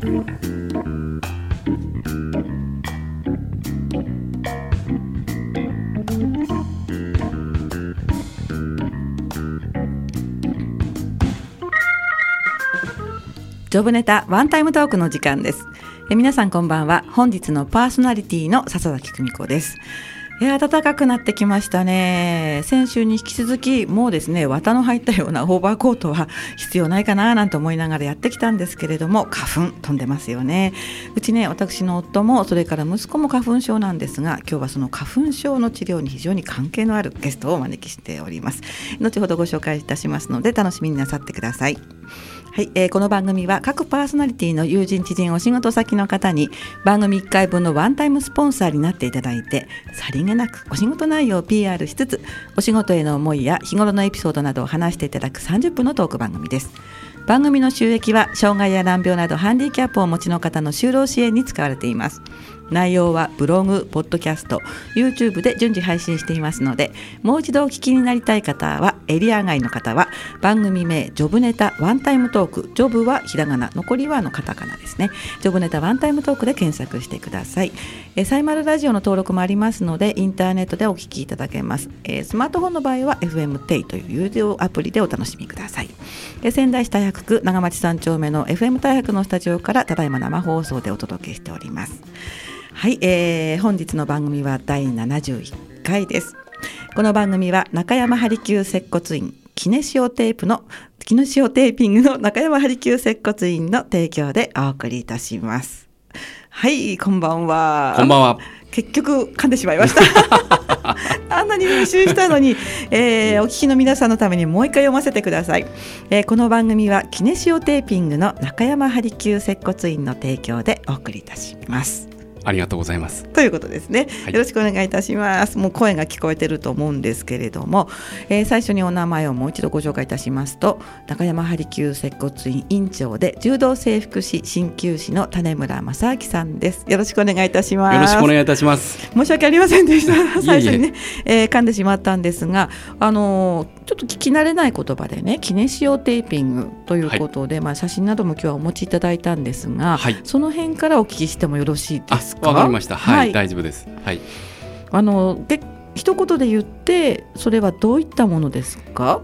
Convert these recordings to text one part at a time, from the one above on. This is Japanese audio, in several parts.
ジョブネタワンタイムトークの時間です。え皆さんこんばんは。本日のパーソナリティの笹崎久美子です。いや暖かくなってきましたね。先週に引き続きもうですね綿の入ったようなオーバーコートは必要ないかななんて思いながらやってきたんですけれども花粉飛んでますよね。うちね私の夫もそれから息子も花粉症なんですが今日はその花粉症の治療に非常に関係のあるゲストをお招きしております。後ほどご紹介いたしますので楽しみになさってください。はい、えー、この番組は各パーソナリティの友人知人お仕事先の方に番組1回分のワンタイムスポンサーになっていただいてさりげなくお仕事内容を PR しつつお仕事への思いや日頃のエピソードなどを話していただく30分のトーク番組です。番組の収益は障害や難病などハンディキャップをお持ちの方の就労支援に使われています。内容はブログ、ポッドキャスト、YouTube で順次配信していますので、もう一度お聞きになりたい方は、エリア外の方は、番組名、ジョブネタワンタイムトーク、ジョブはひらがな、残りはのカタカナですね。ジョブネタワンタイムトークで検索してください。えサイマルラジオの登録もありますので、インターネットでお聞きいただけます。えスマートフォンの場合は FM テイという有料アプリでお楽しみください。え仙台市大白区長町三丁目の FM 大白のスタジオからただいま生放送でお届けしております。はい、えー、本日の番組は第71回です。この番組は中山ハリキュー接骨院キネシオテープのキネシオテーピングの中山ハリキュー接骨院の提供でお送りいたします。はいこんばんは。こんばんは。結局噛んでしまいました。あんなに練習したのに、えー、お聞きの皆さんのためにもう一回読ませてください、えー、この番組はキネシオテーピングの中山ハリキュー接骨院の提供でお送りいたしますありがとうございます。ということですね、はい、よろしくお願いいたします。もう声が聞こえてると思うんですけれども、えー、最初にお名前をもう一度ご紹介いたしますと、中山ハリキュー接骨院院長で柔道整復師鍼灸師の種村正明さんです。よろしくお願いいたします。よろしくお願いいたします。申し訳ありませんでした。最初にね、えー、噛んでしまったんですが、あのー、ちょっと聞き慣れない言葉でね、キネシオテーピングということで、はい、まあ写真なども今日はお持ちいただいたんですが、はい、その辺からお聞きしてもよろしいですですか？わかりました。はい、はい、大丈夫です。はい。あので一言で言ってそれはどういったものですか？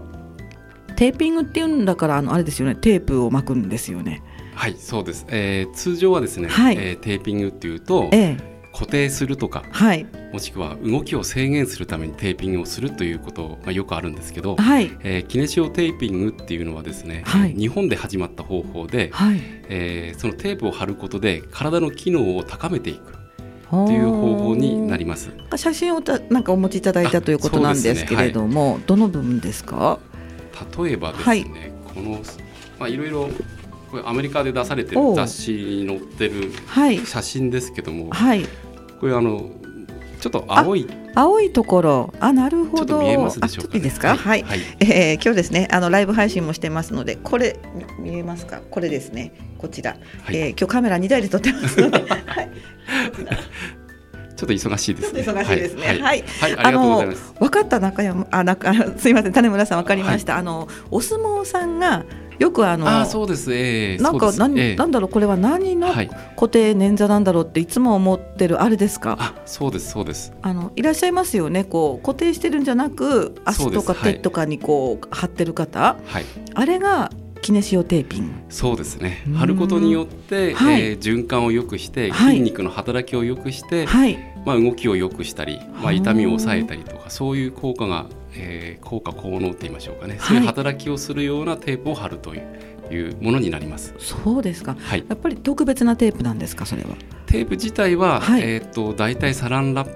テーピングっていうんだからあのあれですよねテープを巻くんですよね。はいそうです。えー、通常はですね、はい、えー、テーピングっていうと。ええ固定するとか、はい、もしくは動きを制限するためにテーピングをするということがよくあるんですけど、はい、えー、キネシオテーピングっていうのはですね、はい、日本で始まった方法で、はい、えー、そのテープを貼ることで体の機能を高めていく。という方法になります。写真をたなんかお持ちいただいたということなんですけれども、ね。はい、どの部分ですか？例えばですね、はい、この、まあ、いろいろこれアメリカで出されてる雑誌に載ってる写真ですけども、はい、これあのちょっと青い。青いところ。あなるほど。見えますでしょうか、ね、いいですか？はい、はい、えー、今日ですねあのライブ配信もしてますのでこれ見えますか？これですね。こちら、はい、えー、今日カメラ2台で撮ってますので。はい。ちょっと忙しいですね。忙しいですね。はい。はい、はい、あの分かった中山あなんか すみません。種村さん分かりました。はい、あのお相撲さんがよくあのあそうです、えー、なんか何、えー、なんだろうこれは何の固定捻挫なんだろうっていつも思ってるあれですか、あそうですそうです。あのいらっしゃいますよね。こう固定してるんじゃなく足とか手とかにこう、貼ってる方、はい、あれがキネシオテーピン。グそうですね。貼ることによって、はい、えー、循環を良くして筋肉の働きを良くして、はい、まあ、動きを良くしたり、まあ、痛みを抑えたりとかそういう効果がえー、効果効能って言いましょうかね、はい、そういう働きをするようなテープを貼るといういうものになります。そうですか、はい、やっぱり特別なテープなんですかそれは？テープ自体は、はい、えっ、ー、と大体サランラッ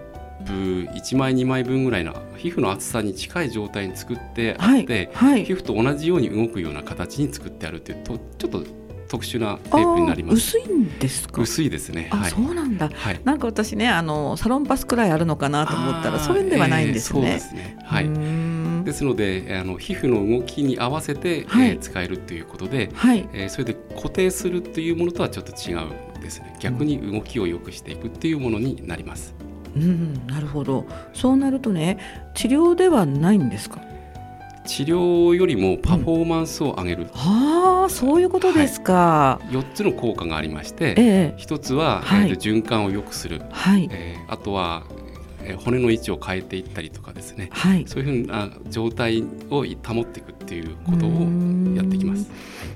プ1枚2枚分ぐらいの皮膚の厚さに近い状態に作ってあって、はい、皮膚と同じように動くような形に作ってあるというとちょっと特殊なテープになります。薄いんですか？薄いですね。あ、はい、そうなんだ。はい、なんか私ね、あのサロンパスくらいあるのかなと思ったら、それではないんですね。えー、そうですね。はい。ですので、あの皮膚の動きに合わせて、はい、えー、使えるということで、はい、えー、それで固定するっていうものとはちょっと違うんですね。逆に動きを良くしていくっていうものになります。うん、なるほど。そうなるとね、治療ではないんですか？治療よりもパフォーマンスを上げる、うん、あそういうことですか、はい、4つの効果がありまして、ええ、1つは、はい、えー、循環を良くする、はい。えー、あとはえ骨の位置を変えていったりとかですね、はい、そういうふうな状態を保っていくっていうことをやっていきます。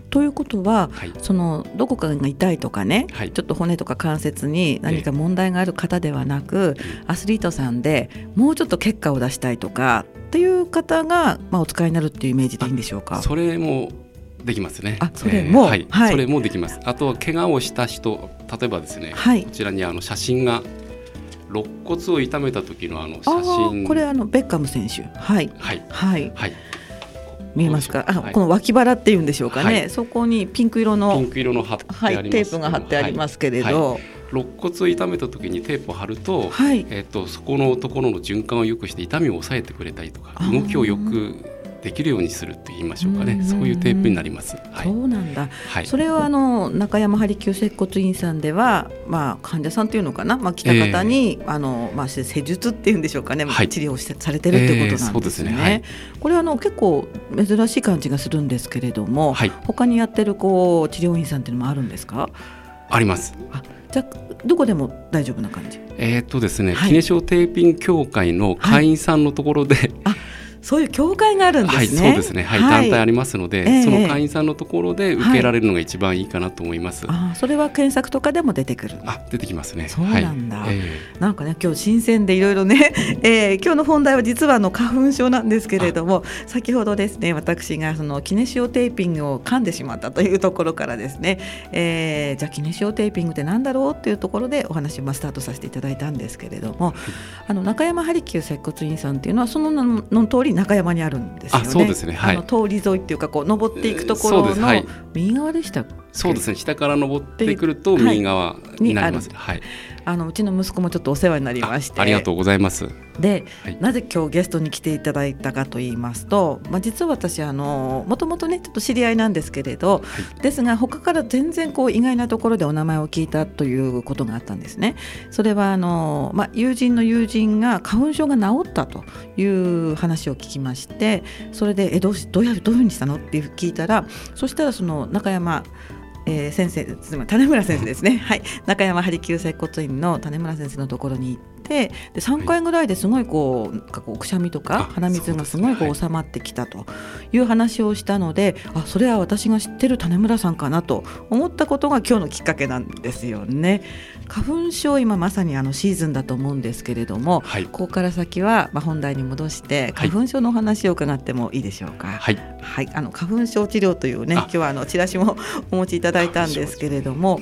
ということは、はい、そのどこかが痛いとかね、はい、ちょっと骨とか関節に何か問題がある方ではなく、えー、アスリートさんでもうちょっと結果を出したいとかっていう方が、まあ、お使いになるっていうイメージでいいんでしょうか？それもできますね。あ、それも、えー、はい、はい、それもできます。あとは怪我をした人、例えばですね、はい、こちらにあの写真が肋骨を痛めた時のあの写真。これあのベッカム選手。はい。はい。はい。はい。見えますか、あ、はい、この脇腹っていうんでしょうかね、はい、そこにピンク色のピンク色の貼ってはい、テープが貼ってありますけれど、はい、肋骨を痛めた時にテープを貼ると,、えーと、そこのところの循環を良くして痛みを抑えてくれたりとか動きをよくできるようにすると言いましょうかね、そういうテープになります。はい、そうなんだ。はい、それはあの中山針急接骨院さんでは、まあ患者さんというのかな、まあ来た方に、えー、あのまあ施術っていうんでしょうかね、はい、治療してされてるってことなんですね。えー、すねはい、これはあの結構珍しい感じがするんですけれども、はい、他にやってるこう治療院さんっていうのもあるんですか？あります。あじゃどこでも大丈夫な感じ？えっとですね、はい、キネショーテーピング協会の会員さんのところで、あそういう協会があるんですね。はい、そうですね。はい、はい、団体ありますので、えー、その会員さんのところで受けられるのが一番いいかなと思います。はい、あ、それは検索とかでも出てくる。あ、出てきますね。そうなんだ。はい、えー、なんかね、今日新鮮でいろいろね、えー、今日の本題は実はあの花粉症なんですけれども、先ほどですね、私がそのキネシオテーピングを噛んでしまったというところからですね、えー、じゃあキネシオテーピングってなんだろうっていうところでお話をスタートさせていただいたんですけれども、あの中山ハリキュー接骨院さんっていうのはその名の通り中山にあるんですよね。そうですね。はい、通り沿いっていうかこう登っていくところの右側でしたそうですね。下から登ってくると右側になります。はい。あのうちの息子もちょっとお世話になりまして。ありがとうございます。で、はい、なぜ今日ゲストに来ていただいたかと言いますと、まあ、実は私あのもともとねちょっと知り合いなんですけれど、はい、ですが他から全然こう意外なところでお名前を聞いたということがあったんですね。それはあの、まあ、友人の友人が花粉症が治ったという話を聞きましてそれでえどうどうやどういうふうにしたの？って聞いたらそしたらその中山えー、先生種村先生ですね、はい、中山針灸接骨院の種村先生のところに行ってで3回ぐらいですごいこうかこうくしゃみとか鼻水がすごいこう収まってきたという話をしたので、はい、あそれは私が知ってる種村さんかなと思ったことが今日のきっかけなんですよね。花粉症今まさにあのシーズンだと思うんですけれども、はい、ここから先はまあ本題に戻して花粉症の話を伺ってもいいでしょうか？はい、はい、あの花粉症治療というね今日はあのチラシもお持ちいただいたんですけれども、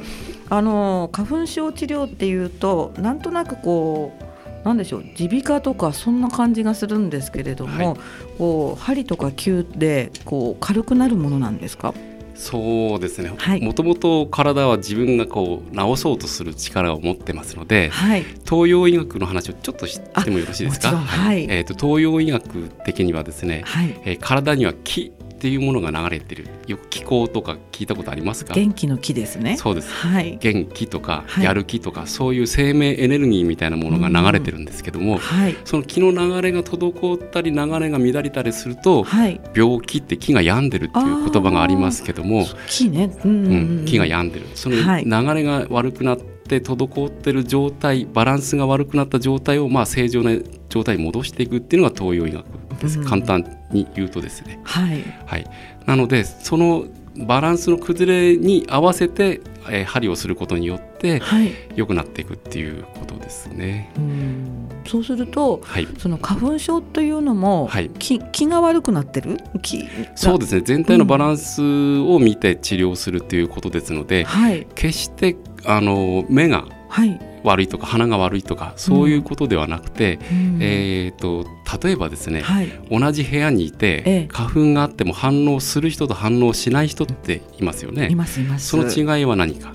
あの花粉症治療っていうとなんとなくこうなんでしょう耳鼻科とかそんな感じがするんですけれども、はい、こう針とか灸でこう軽くなるものなんですか？そうですね。もともと体は自分がこう治そうとする力を持ってますので、はい、東洋医学の話をちょっとしてもよろしいですか、はい、えーと、東洋医学的にはですね、はい、えー、体には気っていうものが流れてる。よく気候とか聞いたことありますか？元気の気ですね。そうです、はい、元気とかやる気とか、はい、そういう生命エネルギーみたいなものが流れてるんですけども、うん。はい、その気の流れが滞ったり流れが乱れたりすると、はい、病気って気が病んでるっていう言葉がありますけども気ね、うん、うん、気が病んでる。その流れが悪くなって滞ってる状態バランスが悪くなった状態をまあ正常な状態に戻していくっていうのが東洋医学です、うん、簡単に言うとですね。はい、はい、なのでそのバランスの崩れに合わせて、えー、針をすることによって、はい、良くなっていくっていうことですね。うん。そうすると、はい、その花粉症というのも、はい、気気が悪くなってる？気そうですね。全体のバランスを見て治療するということですので、うん。はい、決してあの目が悪いとか鼻が悪いとかそういうことではなくて、うん、えーと、例えばですね、はい、同じ部屋にいて、ええ、花粉があっても反応する人と反応しない人っていますよね。いますいます。その違いは何か？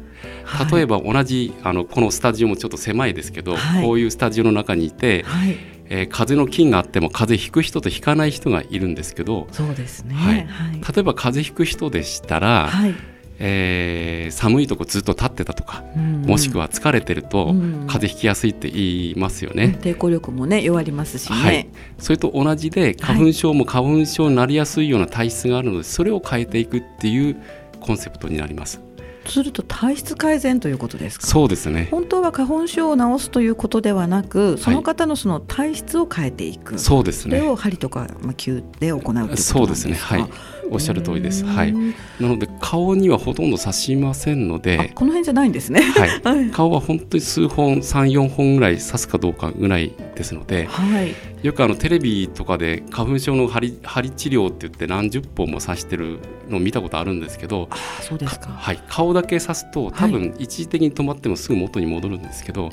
例えば同じあのこのスタジオもちょっと狭いですけど、はい、こういうスタジオの中にいて、はい。えー、風邪の菌があっても風邪ひく人とひかない人がいるんですけどそうですね、はい、例えば風邪ひく人でしたら、はいえー、寒いとこずっと立ってたとか、うん。もしくは疲れてると風邪ひきやすいって言いますよね、抵抗力もね弱りますしね、はい、それと同じで花粉症も花粉症になりやすいような体質があるのでそれを変えていくっていうコンセプトになります。すると体質改善ということですか？そうですね。本当は花粉症を治すということではなくその方のその体質を変えていく、はい、そうですね。それを針とか、まあ、灸で行うということですか？そうですね。はいおっしゃる通りです。はい。なので顔にはほとんど刺しませんので、この辺じゃないんですね。はい。顔は本当に数本、三四本ぐらい刺すかどうかぐらいですので、はい。よくあのテレビとかで花粉症の針針治療って言って何十本も刺してるのを見たことあるんですけど、あそうですか。はい。顔だけ刺すと多分一時的に止まってもすぐ元に戻るんですけど、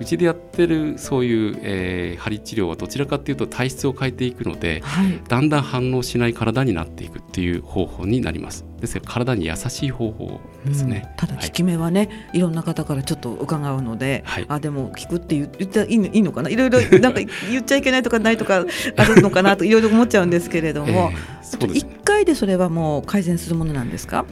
うちでやってるそういう、えー、針治療はどちらかっていうと体質を変えていくので、はい、だんだん反応しない体になっていくっていう方法になります。ですから体に優しい方法ですね、うん、ただ効き目はね、はい、いろんな方からちょっと伺うので、はい、あでも効くって言ったらいいのいいのかな？いろいろ なんか言っちゃいけないとかないとかあるのかなといろいろ思っちゃうんですけれども、えー、1回でそれはもう改善するものなんですか？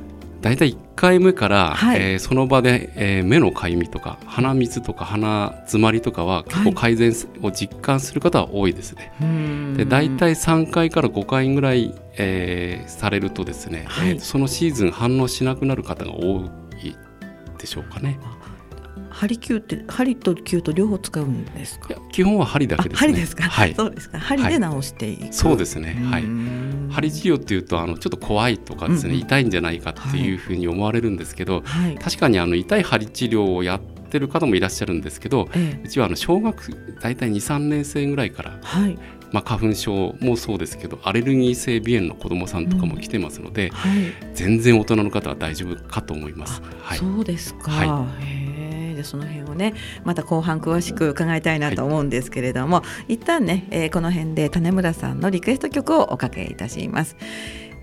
大体1回目から、はい、えー、その場で、えー、目のかゆみとか鼻水とか鼻詰まりとかは結構改善を実感する方は多いですね。はい、で大体3回から5回ぐらい、えー、されるとですね、はい、えー、そのシーズン反応しなくなる方が多いでしょうかね。針灸って針と灸と両方使うんですか？基本は針だけです、ね、針ですか？はい。そうですか。針で治していく。はい、そうですね。はい。針治療っていうとあのちょっと怖いとかですね、うん痛いんじゃないかっていうふうに思われるんですけど、はい、確かにあの痛い針治療をやってる方もいらっしゃるんですけど、ええ、うちはあの小学大体23年生ぐらいから、はい、まあ、花粉症もそうですけどアレルギー性鼻炎の子どもさんとかも来てますので、うんはい、全然大人の方は大丈夫かと思います。はい、そうですか、はいでその辺をねまた後半詳しく伺いたいなと思うんですけれども、はい、一旦ね、えー、この辺で種村さんのリクエスト曲をおかけいたします。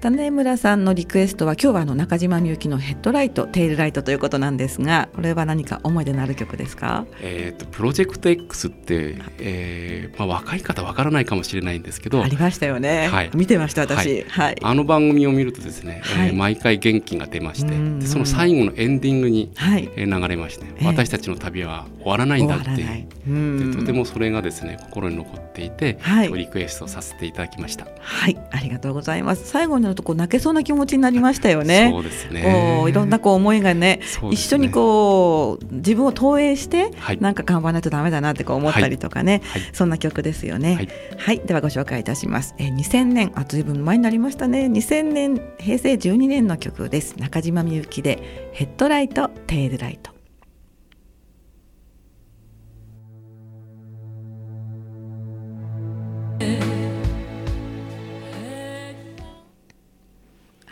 種村さんのリクエストは今日はあの中島みゆきのヘッドライトテールライトということなんですがこれは何か思い出のある曲ですか、えーと、プロジェクト X って、えーまあ、若い方わからないかもしれないんですけどありましたよね、はい、見てました私、はい、あの番組を見るとですね、はい、えー、毎回元気が出ましてその最後のエンディングに、はい、え流れまして、えー、私たちの旅は終わらないんだっていう。でとてもそれがですね心に残っていて、はい、リクエストさせていただきました。はい。ありがとうございます。最後になるとこう泣けそうな気持ちになりましたよね。そうですね。こういろんなこう思いがね、ね、一緒にこう自分を投影して、はい、なんか頑張らないとダメだなってこう思ったりとかね、はい、そんな曲ですよね、はい、はい、ではご紹介いたします。え2000年あずいぶん前になりましたね。2000年平成12年の曲です。中島みゆきでヘッドライトテールライト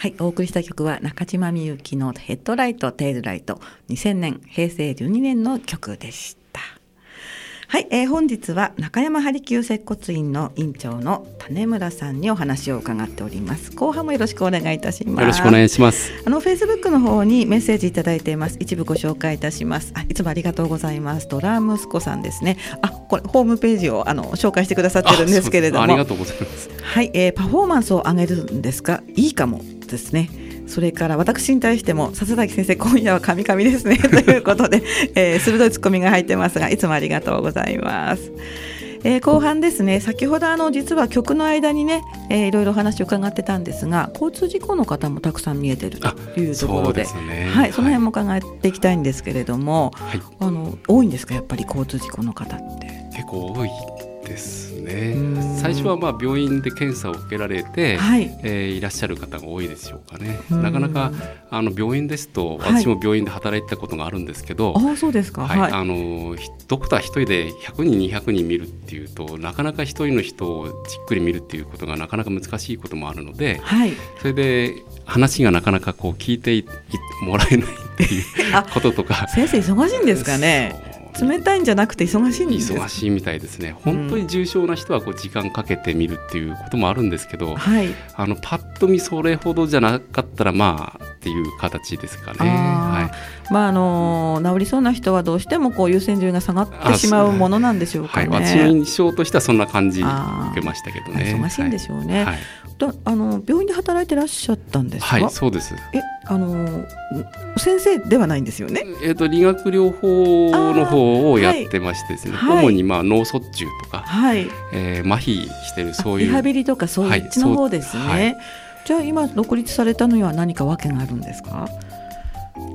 はい、お送りした曲は中島みゆきのヘッドライト、テールライト、2000年、平成12年の曲でした。はい、えー、本日は中山針灸接骨院の院長の種村さんにお話を伺っております。後半もよろしくお願いいたします。よろしくお願いします。あのフェイスブックの方にメッセージいただいています。一部ご紹介いたします。あいつもありがとうございます。ドラ息子さんですね。あこれホームページをあの紹介してくださってるんですけれども。ありがとうございます。はい、えー、パフォーマンスを上げるんですかいいかもですね。それから私に対しても笹崎先生今夜はカミカミですね。ということで、えー、鋭いツッコミが入ってますがいつもありがとうございます。えー、後半ですね。先ほどあの実は曲の間にね、えー、いろいろ話を伺ってたんですが交通事故の方もたくさん見えてるというところで、ね、はい、その辺も伺っていきたいんですけれども、はい、あの多いんですか？やっぱり交通事故の方って。結構多いですね。最初はまあ病院で検査を受けられて、はい、えー、いらっしゃる方が多いでしょうかね。なかなかあの病院ですと私も病院で働いたことがあるんですけど、はい、あそうですか、はい、あのドクター1人で100人200人見るっていうとなかなか1人の人をじっくり見るっていうことがなかなか難しいこともあるので、はい、それで話がなかなかこう聞いてもらえないっていう こととか。先生忙しいんですかね冷たいんじゃなくて忙しいんです忙しいみたいですね。本当に重症な人はこう時間かけて見るっていうこともあるんですけど、はい、あのパッと見それほどじゃなかったらまあっていう形ですかね。はいまああの治りそうな人はどうしてもこう優先順位が下がってしまうものなんでしょうかね。はい、私の印象としてはそんな感じ受けましたけどね。忙しいんでしょうね。はい、とあの病院で働いてらっしゃったんですはい、そうです。え、あの先生ではないんですよね？えっ、ー、と理学療法の方をやってましてですね、はい、主にまあ脳卒中とか、はい、えー、麻痺してるそういうリハビリとかそういっちの方ですね。はい、じゃあ今独立されたのには何か訳があるんですか？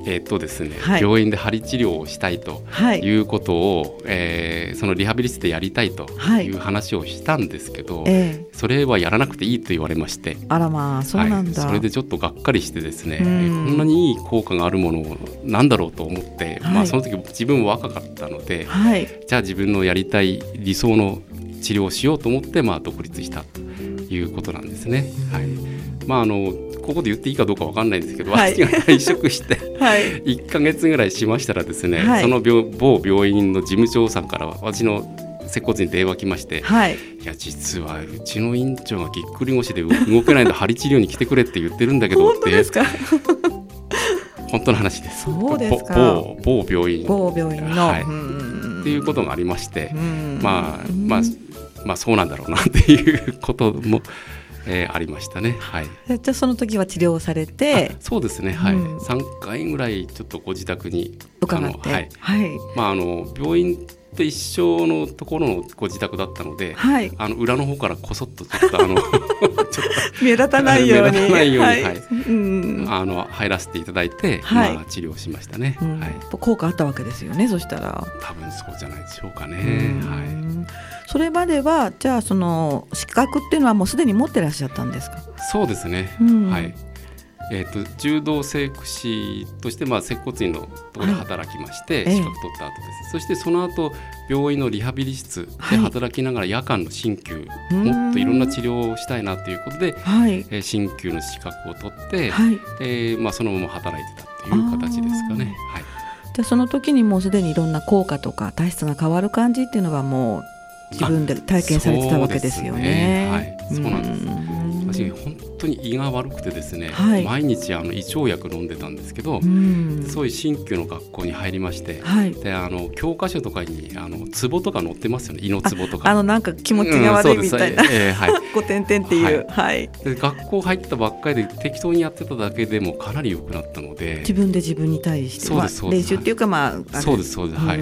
えーとですね、はい、病院で針治療をしたいとい。うことを、はい、えー、そのリハビリ室でやりたいとい。う話をしたんですけど、はい、それはやらなくていいと言われまして。あらまあそうなんだ、それでちょっとがっかりしてですね、こんなにいい効果があるものをなんだろうと思って、まあ、その時自分も若かったので、じゃあ自分のやりたい理想の治療をしようと思って、まあ、独立したということなんですね。はい。まあ、あのここで言っていいかどうかわかんないんですけど、はい、私が退職して 1か月ぐらいしましたらですね、はい、その病某病院の事務長さんから私の接骨院に電話来まして、はい、いや実はうちの院長がぎっくり腰で動けないので針治療に来てくれって言ってるんだけどって本当の話です。そうです某某病院。某病院の、はい、っていうことがありまして、まあまあまあそうなんだろうなっていうこともえー、ありましたね。はい。じゃあその時は治療されて、そうですね。はい。三、うん、回ぐらいちょっとご自宅に伺って、はい。はい。まああの病院と一緒のところのご自宅だったので、はい、あの裏の方からこそっとちょっとあの 目立たないようにあの入らせていただいて、はい、まあ治療しましたね、うん、はい。効果あったわけですよね。そしたら多分そうじゃないでしょうかね。はい。それまではじゃあその資格っていうのはもうすでに持ってらっしゃったんですか？そうですね。うん、はい。えーと、柔道整復師として、まあ、接骨院のところで働きまして、はい、資格取った後です、えそしてその後病院のリハビリ室で働きながら夜間の鍼灸、はい、もっといろんな治療をしたいなということで、鍼灸の資格を取って、はい、えー、まあ、そのまま働いてたっていう形ですかね。はい、じゃその時にもうすでにいろんな効果とか体質が変わる感じっていうのはもう自分で体験されてたわけですよね。ね。はい、そうなんです。私本当に胃が悪くてですね、はい、毎日あの胃腸薬飲んでたんですけど、そういう鍼灸の学校に入りまして、はい、であの教科書とかにあのツボとか載ってますよね。胃のツボとか。あのなんか気持ちが悪いみたいな、うん、えー、はい、ごてんてんっていう、はい、で学校入ったばっかりで適当にやってただけでもかなり良くなったので自分で自分に対してそうですそうです、練習っていうかまあそうですそうです。はい。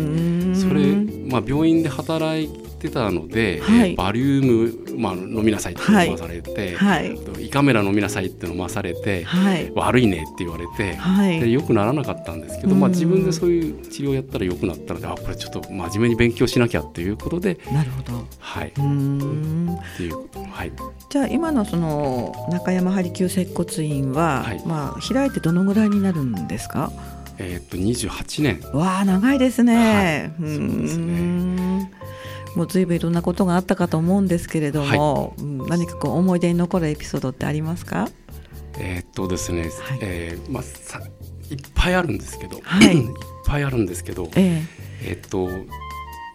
それまあ病院で働いってたので、はい、バリウム、まあ、飲みなさいって飲まされて、はい、胃カメラ飲みなさいって飲まされて、はい、悪いねって言われて、はい、でよくならなかったんですけど、まあ、自分でそういう治療やったらよくなったのであこれちょっと真面目に勉強しなきゃっていうことでなるほど、はい、うん。っていうはい、じゃあ今のその中山針灸接骨院は、まあ、開いてどのぐらいになるんですか？えっと28年。わあ長いですね、はい、そうですねもう随分いろんなことがあったかと思うんですけれども、はい、何かこう思い出に残るエピソードってありますか？えー、っとですね、はい、えー、まあ、さいっぱいあるんですけど、はい、いっぱいあるんですけど、えー、えー、っと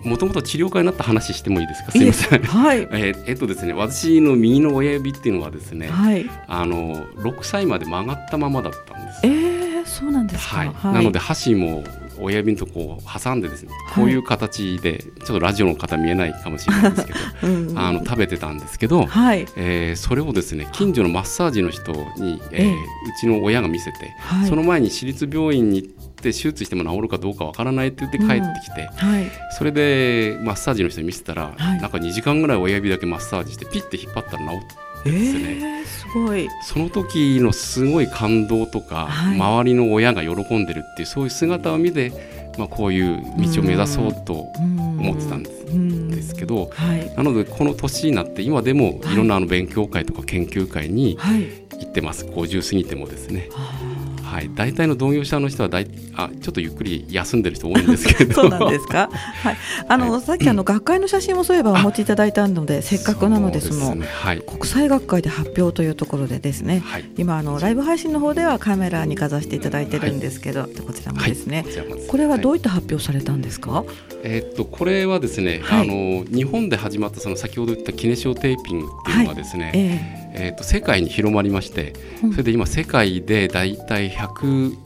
もともと治療家になった話してもいいですか？すみません。はい。ええっとですね、私の右の親指っていうのはですね、はい、あの六歳まで曲がったままだったんです。ええー、そうなんですか。はい。はい、なので箸も親指のとこを挟んでですね、こういう形で、ちょっとラジオの方見えないかもしれないですけど うん、あの食べてたんですけど、はい、えー、それをですね近所のマッサージの人に、えー、うちの親が見せて、はい、その前に私立病院に行って手術しても治るかどうかわからないって言って帰ってきて、うん。はい、それでマッサージの人に見せたら、はい、なんか2時間ぐらい親指だけマッサージしてピッて引っ張ったら治ってですね、えー、すごい。その時のすごい感動とか、はい、周りの親が喜んでるっていうそういう姿を見て、まあ、こういう道を目指そうと思ってたんです。ですけど、はい、なのでこの年になって今でもい。ろんなあの勉強会とか研究会に行ってます、はい、50過ぎてもですね。はい、大体の同業者の人はだいあちょっとゆっくり休んでる人多いんですけど。そうなんですか、はい、あの、はい、さっきあの学会の写真もそういえばお持ちいただいたのでせっかくなのでその、ね。はい、国際学会で発表というところでですね、はい、今あのライブ配信の方ではカメラにかざしていただいてるんですけど、こちらもですね、これはどういった発表されたんですか、えー、っとこれはですね、あの日本で始まったその先ほど言ったキネシオテーピングっていうのはですね、えー、えーと世界に広まりまして、それで今世界でだいたい100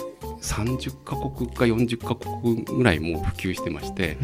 30か国か40か国ぐらいもう普及してまして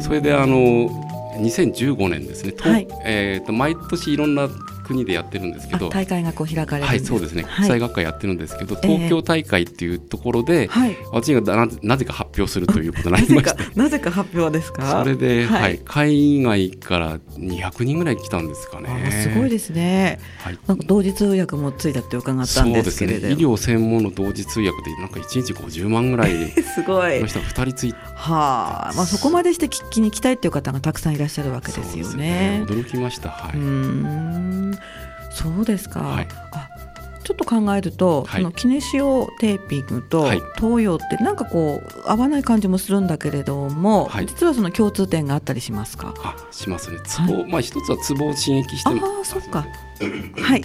それであの2015年ですね、はい、えーと、毎年いろんな国でやってるんですけど。大会がこう開かれはいそうですね、国際学会やってるんですけど、東京大会っていうところで、私がななぜか発表するということになりまして なぜか発表ですか？それで、はい、海外から200人ぐらい来たんですかね。すごいですね、はい、なんか同時通訳もついたって伺ったんですけれど、ね、医療専門の同時通訳でなんか1日50万ぐらい すごい。の人が2人ついはあ、まあ、そこまでして聞きに行きたいっていう方がたくさんいらっしゃるわけですよね。ね驚きました、はい、うん。そうですか、はい、あちょっと考えると、はい、そのキネシオテーピングと東洋ってなんかこう合わない感じもするんだけれども、はい、実はその共通点があったりしますか？あしますね。ツボ、まあ一つはツボを刺激してああそっか。はい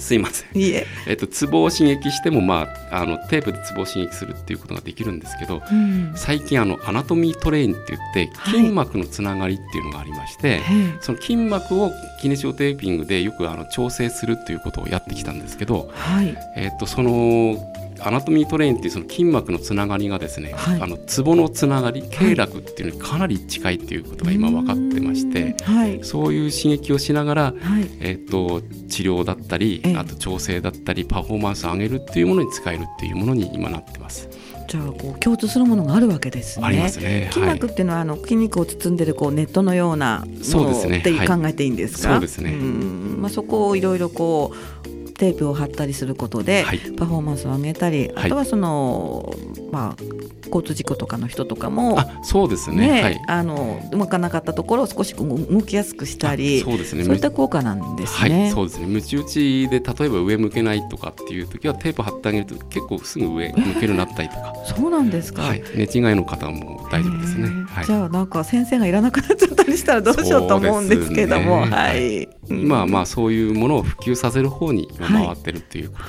すいません。いえ。えっとツボを刺激してもまああのテープでツボを刺激するっていうことができるんですけど、うん、最近あのアナトミートレインって言って筋膜のつながりっていうのがありまして、はい、その筋膜をキネシオテーピングでよくあの調整するっていうことをやってきたんですけど、はい、えっとそのアナトミートレインっていうその筋膜のつながりがですね、はい、あのツボのつながり経絡っていうのにかなり近いっていうことが今分かってまして、はい、そういう刺激をしながら、はい、えーと、治療だったりあと調整だったりパフォーマンスを上げるっていうものに使えるっていうものに今なってます。じゃあこう共通するものがあるわけですね。ありますね。筋膜っていうのはあの筋肉を包んでるこうネットのようなものって考えていいんですか？そうですね。まあそこをいろいろこうテープを貼ったりすることで、はい、パフォーマンスを上げたり、あとはその、まあ、交通事故とかの人とかもそうですね、ねはい、あのうまくなかったところを少し動きやすくしたりそうです、ね、そういった効果なんですね。はい、そうですね。むち打ちで例えば上向けないとかっていう時はテープ貼ってあげると結構すぐ上向けるようになったりとか、そうなんですか、はい、寝違いの方も大丈夫ですね、はい、じゃあなんか先生がいらなくなっちゃったりしたらどうしようと思うんですけども、ね、はい、今はまあそういうものを普及させる方に回ってるっていうこと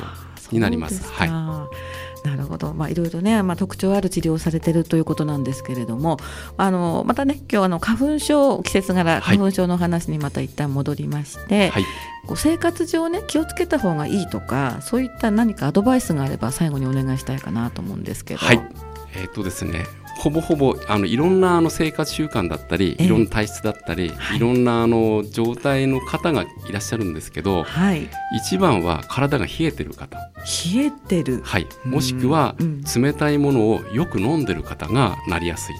になります。はい。なるほど、まあ、いろいろね、まあ、特徴ある治療をされてるということなんですけれどもあのまたね今日あの花粉症季節柄花粉症の話にまた一旦戻りまして、はい、こう生活上ね気をつけた方がいいとかそういった何かアドバイスがあれば最後にお願いしたいかなと思うんですけど。はい。えー、っとですねほぼほぼあのいろんなあの生活習慣だったり、いろんな体質だったり、はい、いろんなあの状態の方がいらっしゃるんですけど、はい、一番は体が冷えてる方。冷えてる、はい、もしくは冷たいものをよく飲んでる方がなりやすい。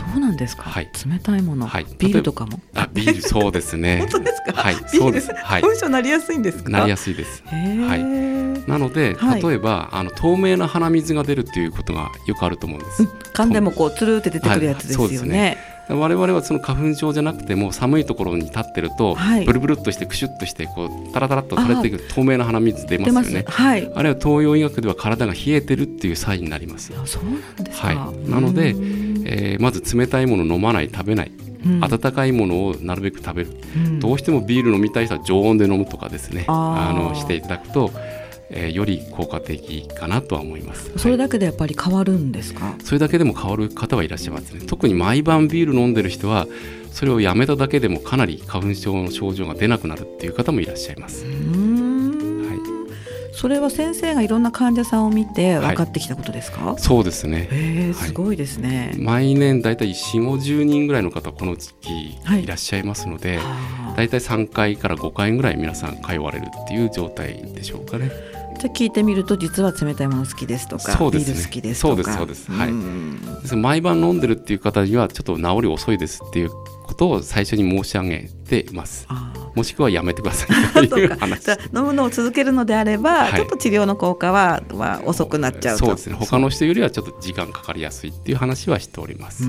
そうなんですか。はい、冷たいもの、はい、ビールとかも。あ、ビール、そうですね。本当ですか。はい、そうです。はい。本性なりやすいんですか。なりやすいです。はい。なので、例えば、あの透明な鼻水が出るっていうことがよくあると思うんです。噛んでもこうつるって出てくるやつですよね。我々はその花粉症じゃなくても寒いところに立ってると、はい、ブルブルっとしてクシュッとしてこうタラタラっと垂れていく透明な鼻水出ますよね。はい、あれは東洋医学では体が冷えてるっていうサインになります。そうなんですはい、なので、えー、まず冷たいもの飲まない食べない。うん、温かいものをなるべく食べる、うん、どうしてもビール飲みたい人は常温で飲むとかですね。あのしていただくとえー、より効果的かなとは思います。それだけでやっぱり変わるんですか、はい、それだけでも変わる方はいらっしゃいますね。特に毎晩ビール飲んでる人はそれをやめただけでもかなり花粉症の症状が出なくなるっていう方もいらっしゃいます。それは先生がいろんな患者さんを見て分かってきたことですか、はい、そうですね。えすごいですね、毎年だいたい4 5 0人ぐらいの方この時期い。らっしゃいますので、はい、だいたい3回から5回ぐらい皆さん通われるっていう状態でしょうかね。じゃ聞いてみると実は冷たいもの好きですとかそうです、ね、ビール好きですとか。そうですそうです。はい。毎晩飲んでるっていう方にはちょっと治り遅いですっていうことを最初に申し上げています。もしくはやめてくださいという 話。飲むのを続けるのであれば、はい、ちょっと治療の効果は、は遅くなっちゃうそうですね。他の人よりはちょっと時間かかりやすいっていう話はしております、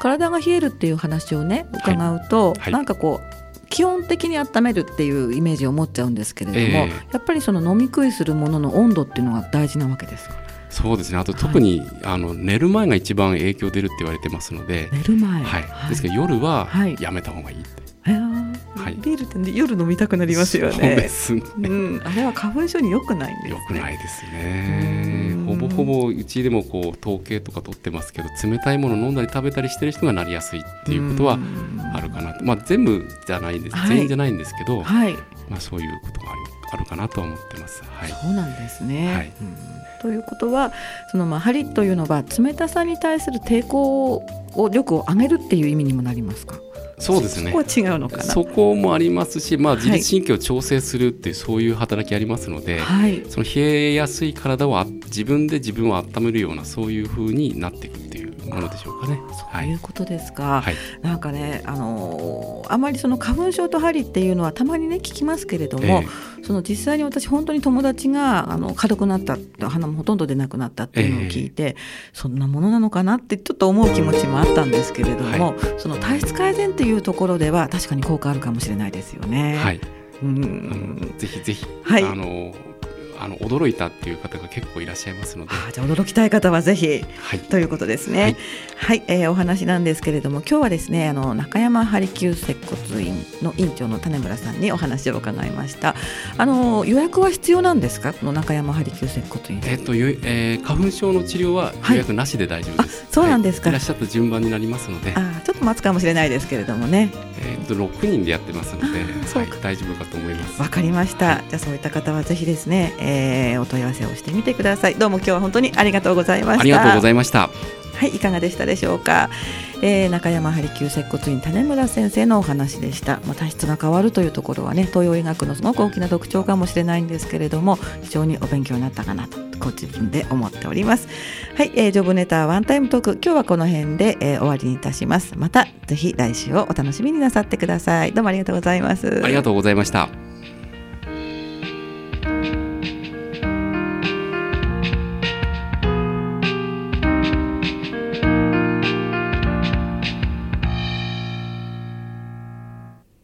体が冷えるっていう話をね伺うと、はいはい、なんかこう基本的に温めるっていうイメージを持っちゃうんですけれども、えー、やっぱりその飲み食いするものの温度っていうのが大事なわけですかそうですね。あと特に、はい、あの寝る前が一番影響出るって言われてますので。寝る前、はい、ですから夜はやめた方がいいって、はい、ビールって夜飲みたくなりますよね。そうですね、うん、あれは花粉症に良くないんです、ね、良くないですね。ほぼほぼうちでもこう統計とか取ってますけど冷たいもの飲んだり食べたりしてる人がなりやすいっていうことはあるかなと、まあ、全部じゃないです、全員じゃないんですけど、はい、まあ、そういうことがああるかなと思ってます。はい、そうなんですね、はい、うん、ということはそのまあ針というのは冷たさに対する抵抗を力を上げるっていう意味にもなりますか？そうですね。そこは違うのかな？そこもありますし、まあ自律神経を調整するっていう、そういう働きありますので、はい、その冷えやすい体を自分で自分を温めるようなそういう風になっていくっていうものでしょうかね。そういうことですか。はい、なんかね、あのー、あまりその花粉症と針っていうのはたまにね聞きますけれども、えー、その実際に私本当に友達があの軽くなった鼻もほとんど出なくなったっていうのを聞いて、えー、そんなものなのかなってちょっと思う気持ちもあったんですけれども、はい、その体質改善っていうところでは確かに効果あるかもしれないですよね。はい。うん、ぜひぜひ、はい、あのあの驚いたっていう方が結構いらっしゃいますので。あじゃあ驚きたい方はぜひ、はい、ということですね。はい、はい、えー、お話なんですけれども今日はですねあの中山ハリキュー接骨院の院長の種村さんにお話を伺いました。あの予約は必要なんですか？この中山ハリキュー接骨院。えっ、と、えー、花粉症の治療は予約なしで大丈夫です、はい、そうなんですか、い、らっしゃった順番になりますので。あちょっと待つかもしれないですけれどもねえっ、と6人でやってますので、はい、大丈夫かと思います。わかりました、じゃあそういった方はぜひですね、えー、お問い合わせせをしてみてください。どうも今日は本当にありがとうございました。ありがとうございましたはいいかがでしたでしょうか、えー、中山ハリキュー接骨院種村先生のお話でした、まあ、体質が変わるというところはね東洋医学のすごく大きな特徴かもしれないんですけれども非常にお勉強になったかなとご自分で思っております。はい、えー、ジョブネタワンタイムトーク今日はこの辺で、えー、終わりにいたします。またぜひ来週をお楽しみになさってください。どうもありがとうございます。ありがとうございました。